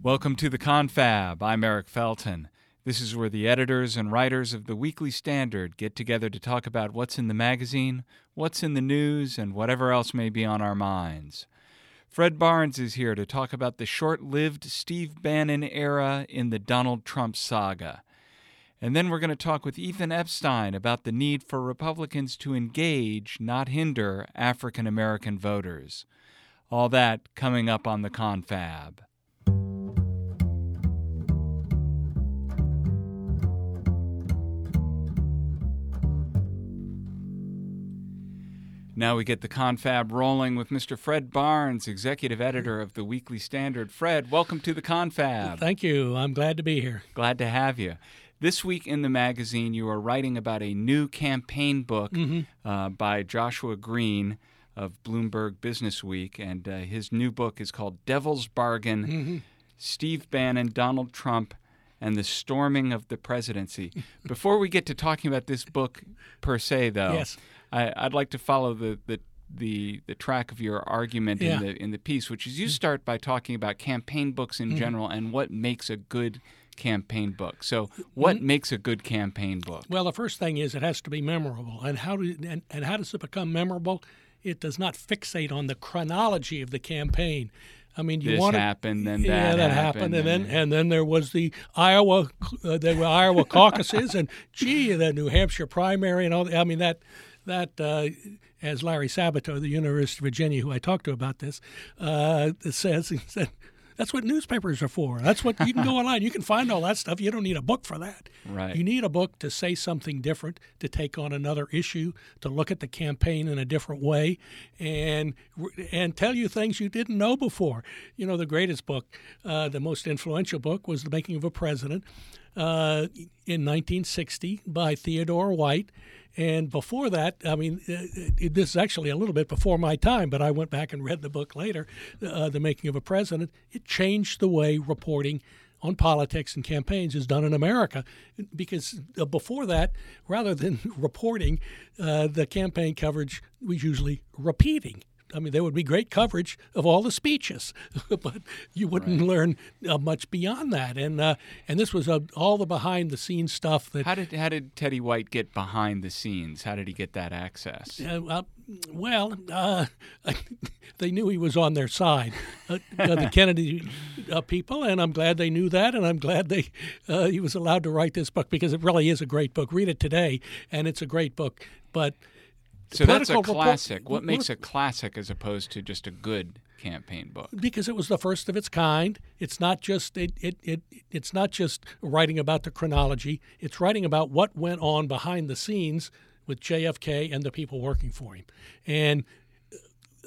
Welcome to the Confab. I'm Eric Felton. This is where the editors and writers of the Weekly Standard get together to talk about what's in the magazine, what's in the news, and whatever else may be on our minds. Fred Barnes is here to talk about the short lived Steve Bannon era in the Donald Trump saga. And then we're going to talk with Ethan Epstein about the need for Republicans to engage, not hinder, African American voters. All that coming up on the confab. Now we get the confab rolling with Mr. Fred Barnes, executive editor of the Weekly Standard. Fred, welcome to the confab. Thank you. I'm glad to be here. Glad to have you. This week in the magazine, you are writing about a new campaign book Mm-hmm. uh, by Joshua Green of Bloomberg Business Week, and uh, his new book is called Devil's Bargain Mm-hmm. Steve Bannon, Donald Trump, and the Storming of the Presidency. Before we get to talking about this book per se, though, Yes. I, I'd like to follow the, the the the track of your argument Yeah. in the in the piece, which is you mm-hmm. start by talking about campaign books in mm-hmm. general and what makes a good campaign book. So, uh, what makes a good campaign book? Well, the first thing is it has to be memorable. And how do and, and how does it become memorable? It does not fixate on the chronology of the campaign. I mean, you This want happened, then yeah, that that happened, happened, and then and- and then there was the Iowa, uh, there were Iowa caucuses, and gee, the New Hampshire primary, and all. that. I mean that that uh, as Larry Sabato, the University of Virginia, who I talked to about this, uh, says he said. That's what newspapers are for. That's what you can go online. You can find all that stuff. You don't need a book for that. Right. You need a book to say something different, to take on another issue, to look at the campaign in a different way, and and tell you things you didn't know before. You know, the greatest book, uh, the most influential book, was The Making of a President uh, in 1960 by Theodore White. And before that, I mean, uh, it, this is actually a little bit before my time, but I went back and read the book later, uh, The Making of a President. It changed the way reporting on politics and campaigns is done in America. Because uh, before that, rather than reporting, uh, the campaign coverage was usually repeating. I mean, there would be great coverage of all the speeches, but you wouldn't learn uh, much beyond that. And uh, and this was uh, all the behind the scenes stuff that How did how did Teddy White get behind the scenes? How did he get that access? Uh, well, well uh, they knew he was on their side, uh, uh, the Kennedy uh, people, and I'm glad they knew that, and I'm glad they uh, he was allowed to write this book because it really is a great book. Read it today, and it's a great book. But So that's a political report- classic. What makes a classic as opposed to just a good campaign book? because it was the first of its kind. It's not just it, it, it it's not just writing about the chronology. It's writing about what went on behind the scenes with JFK and the people working for him, and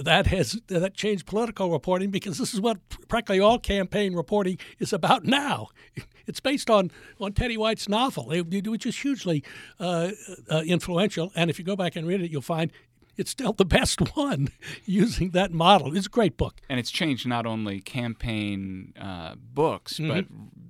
that has that changed political reporting because this is what practically all campaign reporting is about now. It's based on, on Teddy White's novel, which is hugely uh, uh, influential. And if you go back and read it, you'll find it's still the best one using that model. It's a great book. And it's changed not only campaign uh, books, Mm-hmm. but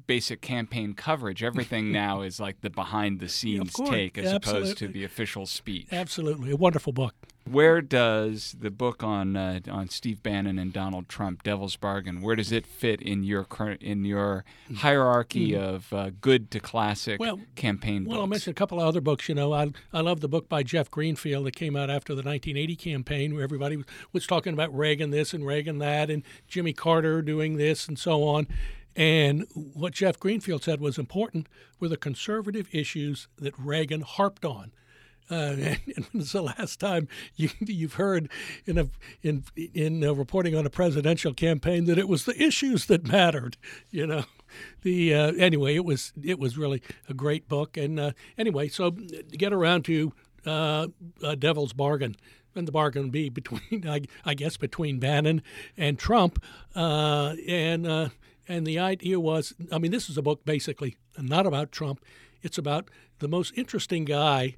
basic campaign coverage. Everything now is like the behind the scenes take as opposed to the official speech. Absolutely, a wonderful book. Where does the book on uh, on Steve Bannon and Donald Trump, Devil's Bargain, where does it fit in your current in your hierarchy of uh, good to classic Mm. Well- campaign Well, I'll mention a couple of other books. You know, I I love the book by Jeff Greenfield that came out after the 1980 campaign, where everybody was, was talking about Reagan this and Reagan that, and Jimmy Carter doing this and so on. And what Jeff Greenfield said was important were the conservative issues that Reagan harped on. Uh, and, and when's the last time you, you've heard in a, in in uh, reporting on a presidential campaign that it was the issues that mattered? You know, the uh, anyway, it was it was really a great book. And uh, anyway, so to get around to uh, Devil's Bargain, and the bargain would be between I, I guess between Bannon and Trump, uh, and and the idea was, I mean, this is a book basically not about Trump. It's about the most interesting guy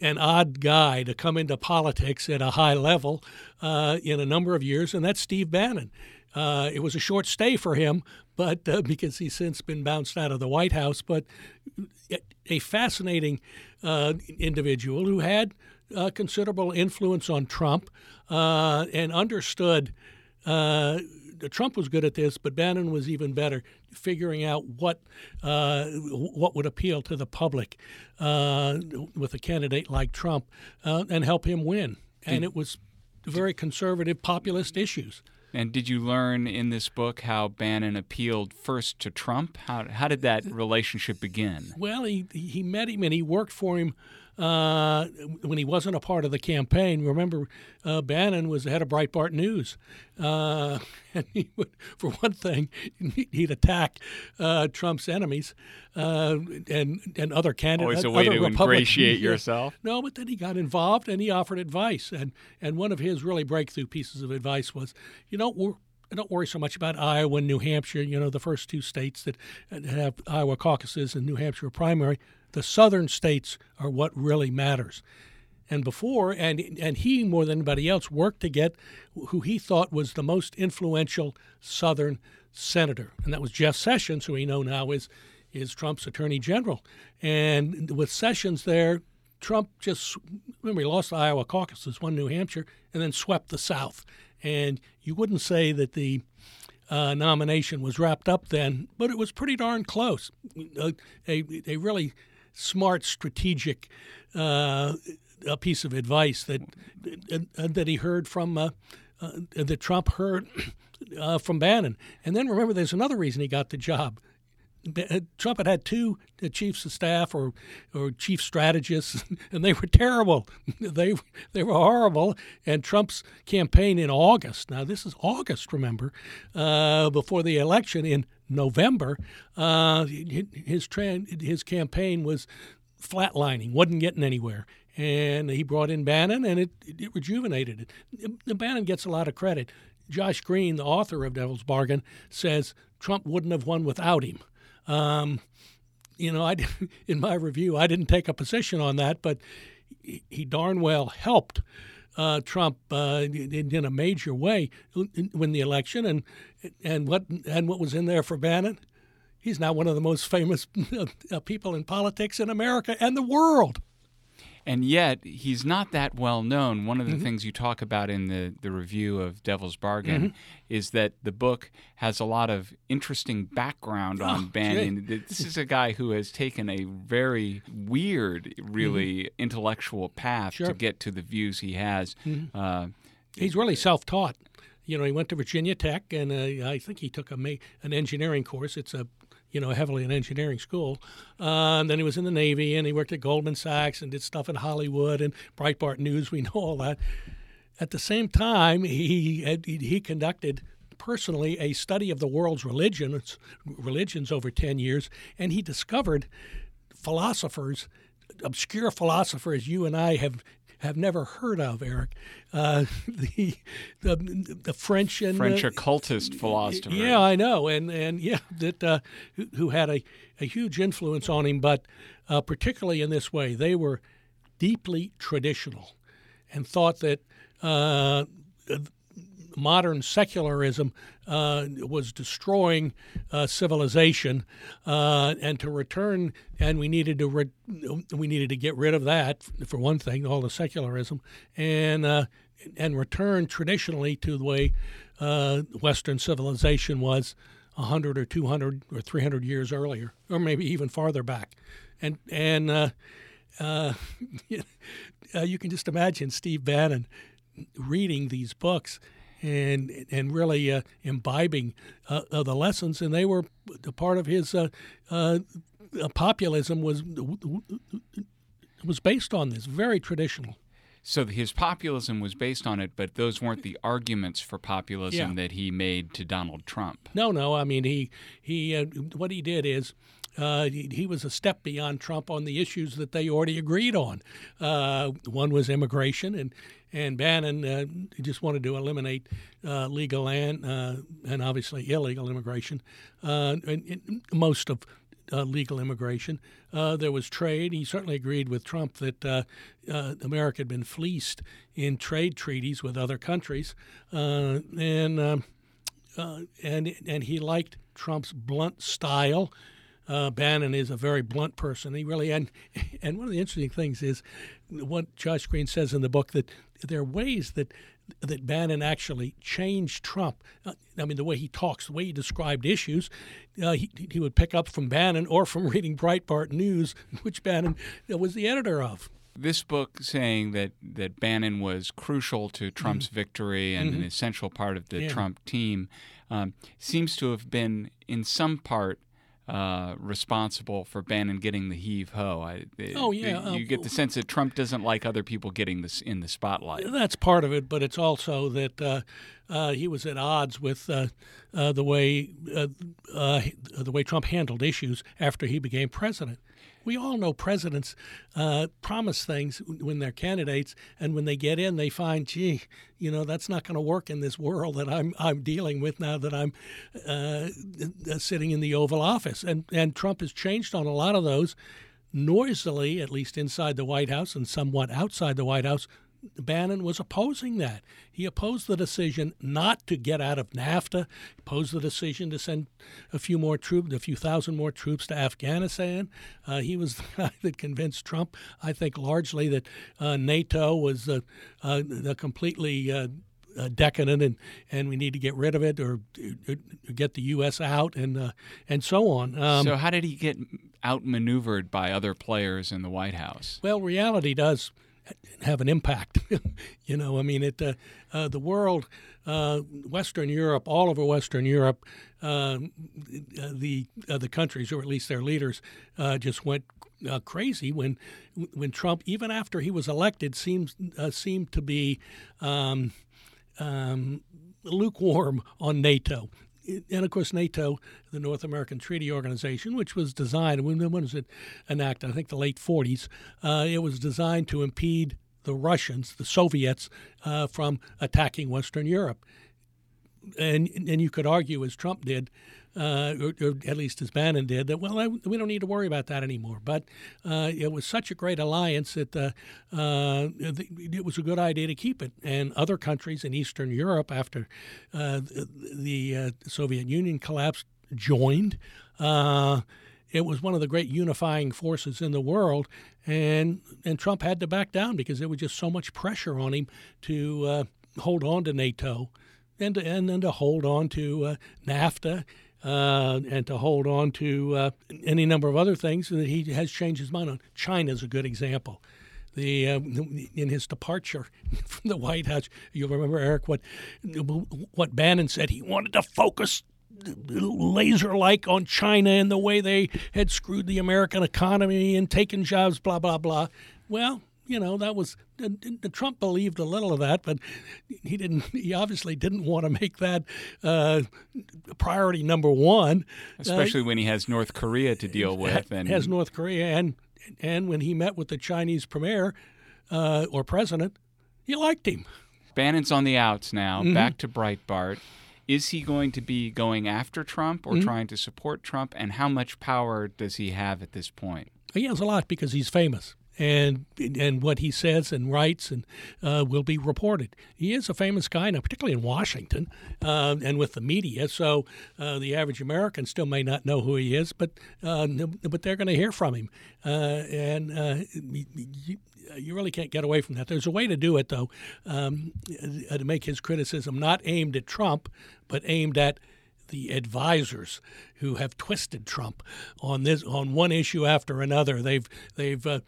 an odd guy to come into politics at a high level uh, in a number of years, and that's Steve Bannon. Uh, it was a short stay for him, but uh, because he's since been bounced out of the White House, but a fascinating uh, individual who had uh, considerable influence on Trump uh, and understood Trump was good at this, but Bannon was even better, figuring out what uh, what would appeal to the public uh, with a candidate like Trump uh, and help him win. And it was very conservative populist issues. And did you learn in this book how Bannon appealed first to Trump? How, how did that relationship begin? Well, he, he met him and he worked for him uh, when he wasn't a part of the campaign. Remember, uh, Bannon was the head of Breitbart News, uh, and he would, for one thing, he'd attack uh, Trump's enemies uh, and and other candidates. Always a way to Republican- ingratiate yourself. No, but then he got involved and he offered advice, and and one of his really breakthrough pieces of advice was, you know, we're. Don't worry so much about Iowa and New Hampshire. You know, the first two states that have Iowa caucuses and New Hampshire primary. The southern states are what really matters. And before, and and he more than anybody else worked to get who he thought was the most influential Southern senator, and that was Jeff Sessions, who we know now is is Trump's Attorney General. And with Sessions there, Trump just remember he lost the Iowa caucuses, won New Hampshire, and then swept the South. And you wouldn't say that the uh, nomination was wrapped up then, but it was pretty darn close. A, a, a really smart, strategic uh, a piece of advice that that he heard from uh, uh, that Trump heard uh, from Bannon. And then remember, there's another reason he got the job. Ba- Trump had had two uh, chiefs of staff or or chief strategists, and they were terrible. They they were horrible. And Trump's campaign in August. Now this is August, remember, uh, before the election in November. Uh, his tra- his campaign was flatlining, wasn't getting anywhere. And he brought in Bannon, and it, it rejuvenated it. Bannon gets a lot of credit. Josh Green, the author of Devil's Bargain, says Trump wouldn't have won without him. Um, you know, I in my review, I didn't take a position on that, but he, darn well helped uh, Trump uh, in, in a major way win the election. And and what and what was in there for Bannon? He's now one of the most famous uh, people in politics in America and the world. And yet, he's not that well known. One of the things you talk about in the, the review of Devil's Bargain is that the book has a lot of interesting background on Bannon. This is a guy who has taken a very weird, really intellectual path Sure. to get to the views he has. Uh, He's really self-taught. You know, he went to Virginia Tech, and uh, I think he took a ma- an engineering course. It's a you know heavily an engineering school. Uh, then he was in the Navy, and he worked at Goldman Sachs and did stuff in Hollywood and Breitbart News. We know all that. At the same time, he he conducted personally a study of the world's religions religions over ten years, and he discovered philosophers, obscure philosophers you and I have have never heard of, Eric. Uh, the, the the French and French uh, occultist philosopher. yeah, I know, and and yeah, that uh, who, who had a, a huge influence on him, but uh, particularly in this way, they were deeply traditional, and thought that uh, modern secularism uh, was destroying uh, civilization, uh, and to return, and we needed to re- we needed to get rid of that for one thing, all the secularism, and uh, and return traditionally to the way uh, Western civilization was hundred or two hundred or three hundred years earlier, or maybe even farther back, and and. Uh, uh, you can just imagine Steve Bannon reading these books and and really uh, imbibing uh, of the lessons, and they were a part of his uh, uh, populism was was based on this, very traditional. So his populism was based on it, but those weren't the arguments for populism Yeah. that he made to Donald Trump. No, no. I mean, he he uh, what he did is. Uh, he, he was a step beyond Trump on the issues that they already agreed on. Uh, one was immigration, and and Bannon uh, just wanted to eliminate uh, legal and uh, and obviously illegal immigration, uh, and, and most of uh, legal immigration. Uh, there was trade. He certainly agreed with Trump that uh, America had been fleeced in trade treaties with other countries, and. Um, and and he liked Trump's blunt style. Uh, Bannon is a very blunt person. He really and and one of the interesting things is what Josh Green says in the book that there are ways that that Bannon actually changed Trump. Uh, I mean, the way he talks, the way he described issues, uh, he, he would pick up from Bannon or from reading Breitbart News, which Bannon was the editor of this book saying that, that Bannon was crucial to Trump's mm-hmm. victory and mm-hmm. an essential part of the yeah. Trump team um, seems to have been, in some part, uh, responsible for Bannon getting the heave ho. oh yeah, you uh, get the sense that Trump doesn't like other people getting this in the spotlight. That's part of it, but it's also that uh, uh he was at odds with uh, uh, the way the way Trump handled issues after he became president we all know presidents uh, promise things when they're candidates, and when they get in, they find, gee, you know, that's not going to work in this world that I'm I'm dealing with now that I'm uh, sitting in the Oval Office. And and Trump has changed on a lot of those noisily, at least inside the White House and somewhat outside the White House, Bannon was opposing that. He opposed the decision not to get out of NAFTA, opposed the decision to send a few more troops, a few thousand more troops to Afghanistan. Uh, he was the guy that convinced Trump, I think, largely that uh, NATO was uh, uh completely uh, uh, decadent and, and we need to get rid of it or, or get the U.S. out and uh, and so on. Um, so how did he get outmaneuvered by other players in the White House? Well, reality does have an impact. you know, I mean, it uh, uh, the world, uh, Western Europe, all over Western Europe, um, the uh, the countries, or at least their leaders, uh, just went uh, crazy when when Trump, even after he was elected, seems seemed to be. Um, um, lukewarm on NATO and of course, NATO, the North American Treaty Organization, which was designed, when, when was it enacted? I think the late 40s. Uh, it was designed to impede the Russians, the Soviets, uh, from attacking Western Europe. And, and you could argue, as Trump did, uh, or, or, at least as Bannon did, that, well, I, we don't need to worry about that anymore. But uh, it was such a great alliance that uh, uh it was a good idea to keep it. And other countries in Eastern Europe, after uh, the, uh, Soviet Union collapsed, joined. it was one of the great unifying forces in the world, and and Trump had to back down because there was just so much pressure on him to hold on to NATO and and then to hold on to NAFTA uh, and to hold on to uh, any number of other things that he has changed his mind on. China is a good example. The, uh, in his departure from the White House, you'll remember Eric what what Bannon said. He wanted to focus laser like on China and the way they had screwed the American economy and taken jobs, blah blah blah. Well, you know that was Trump believed a little of that, but he didn't. He obviously didn't want to make that uh, priority number one, especially uh, when he has North Korea to deal with, and has North Korea, and and when he met with the Chinese premier uh, or president, he liked him. Bannon's on the outs now. Mm-hmm. Back to Breitbart. Is he going to be going after Trump or mm-hmm. trying to support Trump? And how much power does he have at this point? He has a lot because he's famous and and what he says and writes and uh, will be reported. He is a famous guy now, particularly in Washington uh, and with the media. So uh, the average American still may not know who he is, but uh, but they're going to hear from him, uh, and uh, you, you, really can't get away from that. There's a way to do it though, um, to make his criticism not aimed at Trump, but aimed at the advisors who have twisted Trump on this on one issue after another. They've they've uh,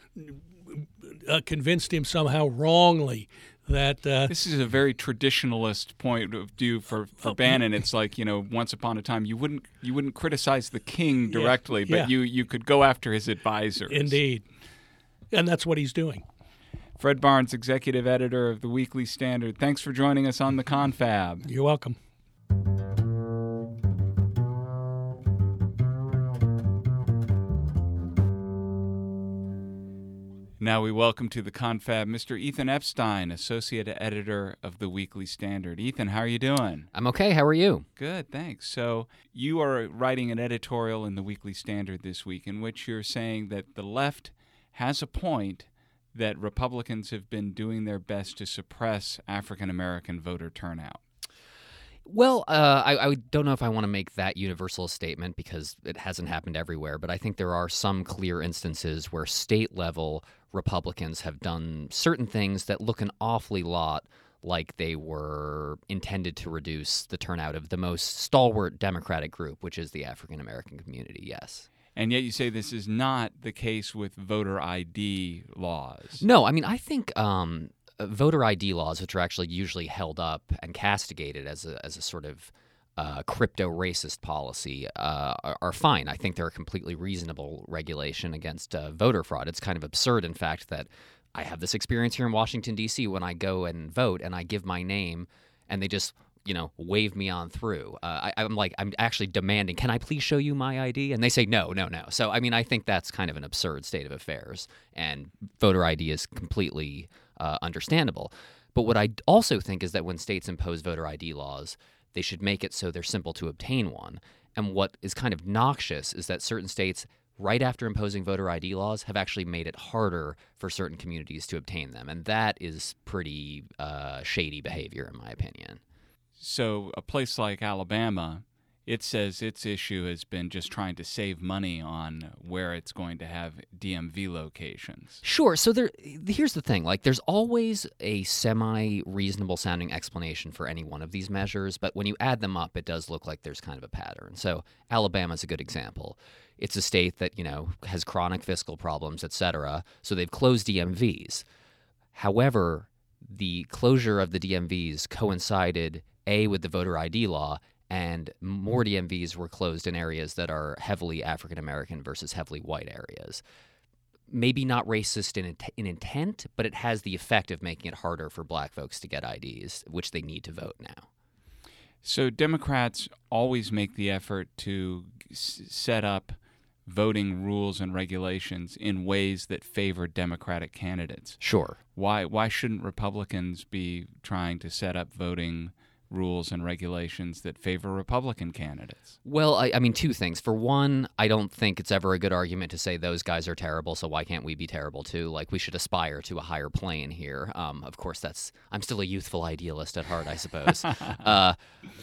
uh, convinced him somehow wrongly that uh, this is a very traditionalist point of view for, for oh, Bannon. It's like you know, once upon a time, you wouldn't you wouldn't criticize the king directly, yeah, yeah. but you you could go after his advisors. Indeed, and that's what he's doing. Fred Barnes, executive editor of the Weekly Standard. Thanks for joining us on the Confab. You're welcome. Now we welcome to the confab Mr. Ethan Epstein, associate editor of the Weekly Standard. Ethan, how are you doing? I'm okay. How are you? Good, thanks. So, you are writing an editorial in the Weekly Standard this week in which you're saying that the left has a point that Republicans have been doing their best to suppress African American voter turnout. Well, uh, I, I, don't know if I want to make that universal statement because it hasn't happened everywhere, but I think there are some clear instances where state level Republicans have done certain things that look an awfully lot like they were intended to reduce the turnout of the most stalwart Democratic group, which is the African American community. Yes. And yet you say this is not the case with voter ID laws. No, I mean, I think um, voter ID laws, which are actually usually held up and castigated as a, as a sort of uh, crypto racist policy, uh, are, are, fine. I think they're a completely reasonable regulation against uh, voter fraud. It's kind of absurd, in fact, that I have this experience here in Washington, D.C., when I go and vote and I give my name and they just you know, wave me on through. Uh, I, am like, I'm actually demanding, can I please show you my ID? And they say, no, no, no. So, I mean, I think that's kind of an absurd state of affairs, and voter ID is completely uh, understandable. But what I also think is that when states impose voter ID laws, they should make it so they're simple to obtain one. And what is kind of noxious is that certain states, right after imposing voter ID laws, have actually made it harder for certain communities to obtain them. And that is pretty uh, shady behavior, in my opinion. So a place like Alabama, it says its issue has been just trying to save money on where it's going to have DMV locations. Sure. So there here's the thing, like there's always a semi reasonable sounding explanation for any one of these measures, but when you add them up it does look like there's kind of a pattern. So Alabama's a good example. It's a state that, you know, has chronic fiscal problems, etc. So they've closed DMVs. However, the closure of the DMVs coincided a, with the voter ID law, and more DMVs were closed in areas that are heavily African American versus heavily white areas. Maybe not racist in, in intent, but it has the effect of making it harder for black folks to get IDs, which they need to vote now. So Democrats always make the effort to s- set up voting rules and regulations in ways that favor Democratic candidates. Sure. Why why shouldn't Republicans be trying to set up voting rules and regulations that favor Republican candidates? Well, I, I, mean, two things. For one, I don't think it's ever a good argument to say those guys are terrible, so why can't we be terrible too? Like, we should aspire to a higher plane here. Um, of course, that's I'm still a youthful idealist at heart, I suppose. uh,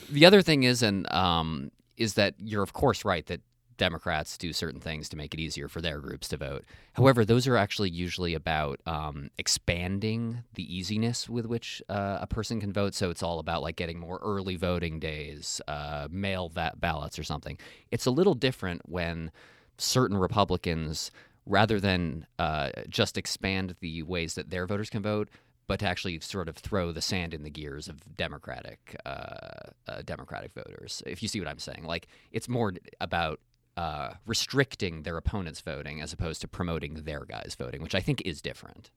the other thing is, and um, is that you're of course right that Democrats do certain things to make it easier for their groups to vote. However, those are actually usually about um, expanding the easiness with which uh, a person can vote. So it's all about like getting more early voting days, uh, mail that ballots or something. It's a little different when certain Republicans, rather than uh, just expand the ways that their voters can vote, but to actually sort of throw the sand in the gears of Democratic uh, uh, Democratic voters. If you see what I'm saying, like it's more about uh, restricting their opponents' voting as opposed to promoting their guys' voting, which I think is different.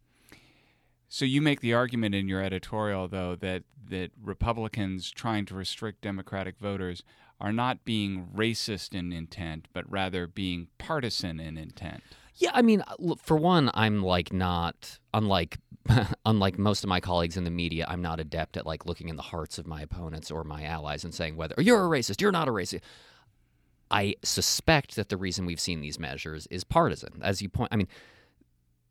So you make the argument in your editorial, though, that that Republicans trying to restrict Democratic voters are not being racist in intent, but rather being partisan in intent. Yeah, I mean, for one, I'm like not unlike unlike most of my colleagues in the media. I'm not adept at like looking in the hearts of my opponents or my allies and saying whether you're a racist, you're not a racist. I suspect that the reason we've seen these measures is partisan. As you point, I mean,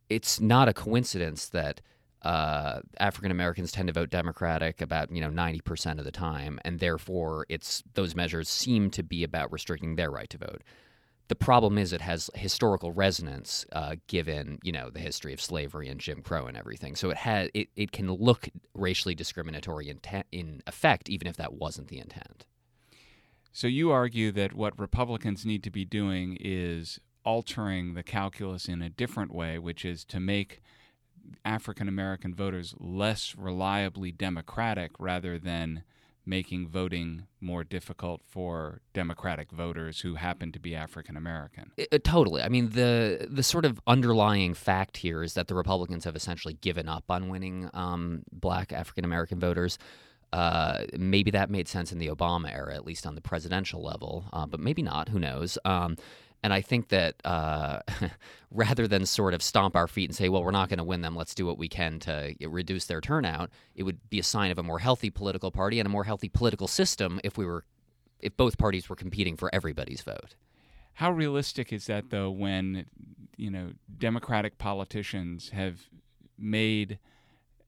it's not a coincidence that uh, African Americans tend to vote Democratic about you know ninety percent of the time, and therefore it's those measures seem to be about restricting their right to vote. The problem is it has historical resonance, uh, given you know the history of slavery and Jim Crow and everything. So it has it, it can look racially discriminatory in, te- in effect, even if that wasn't the intent. So you argue that what Republicans need to be doing is altering the calculus in a different way, which is to make African American voters less reliably Democratic rather than making voting more difficult for Democratic voters who happen to be African American. Totally. I mean, the the sort of underlying fact here is that the Republicans have essentially given up on winning um, Black African American voters. Uh, maybe that made sense in the Obama era, at least on the presidential level, uh, but maybe not. Who knows? Um, and I think that uh, rather than sort of stomp our feet and say, well, we're not going to win them, let's do what we can to reduce their turnout, it would be a sign of a more healthy political party and a more healthy political system if we were, if both parties were competing for everybody's vote. How realistic is that, though, when you know Democratic politicians have made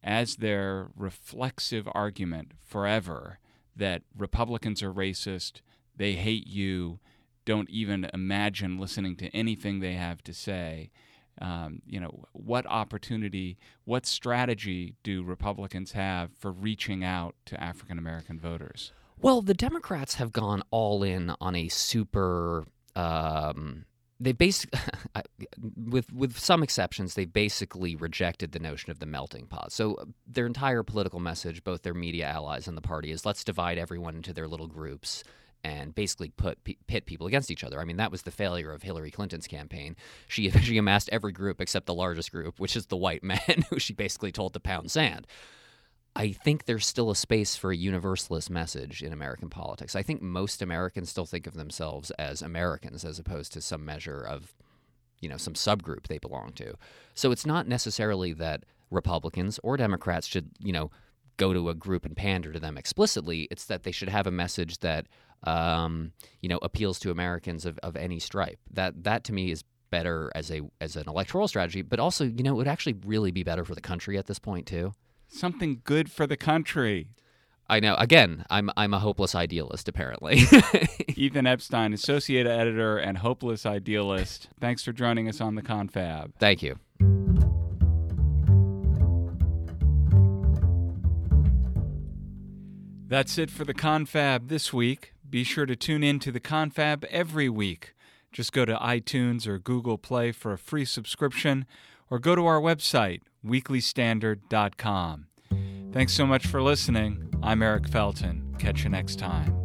as their reflexive argument forever that Republicans are racist, they hate you, don't even imagine listening to anything they have to say. Um, you know, what opportunity, what strategy do Republicans have for reaching out to African American voters? Well, the Democrats have gone all in on a super. Um, they basically, with with some exceptions, they basically rejected the notion of the melting pot. So uh, their entire political message, both their media allies and the party, is let's divide everyone into their little groups and basically put pit people against each other. I mean, that was the failure of Hillary Clinton's campaign. She she amassed every group except the largest group, which is the white men, who she basically told to pound sand. I think there's still a space for a universalist message in American politics. I think most Americans still think of themselves as Americans as opposed to some measure of, you know, some subgroup they belong to. So it's not necessarily that Republicans or Democrats should, you know, go to a group and pander to them explicitly. It's that they should have a message that, um, you know, appeals to Americans of, of any stripe. That that to me is better as a as an electoral strategy, but also, you know, it would actually really be better for the country at this point too something good for the country. I know. Again, I'm I'm a hopeless idealist apparently. Ethan Epstein, associate editor and hopeless idealist. Thanks for joining us on the Confab. Thank you. That's it for the Confab this week. Be sure to tune in to the Confab every week. Just go to iTunes or Google Play for a free subscription or go to our website, weeklystandard.com. Thanks so much for listening. I'm Eric Felton. Catch you next time.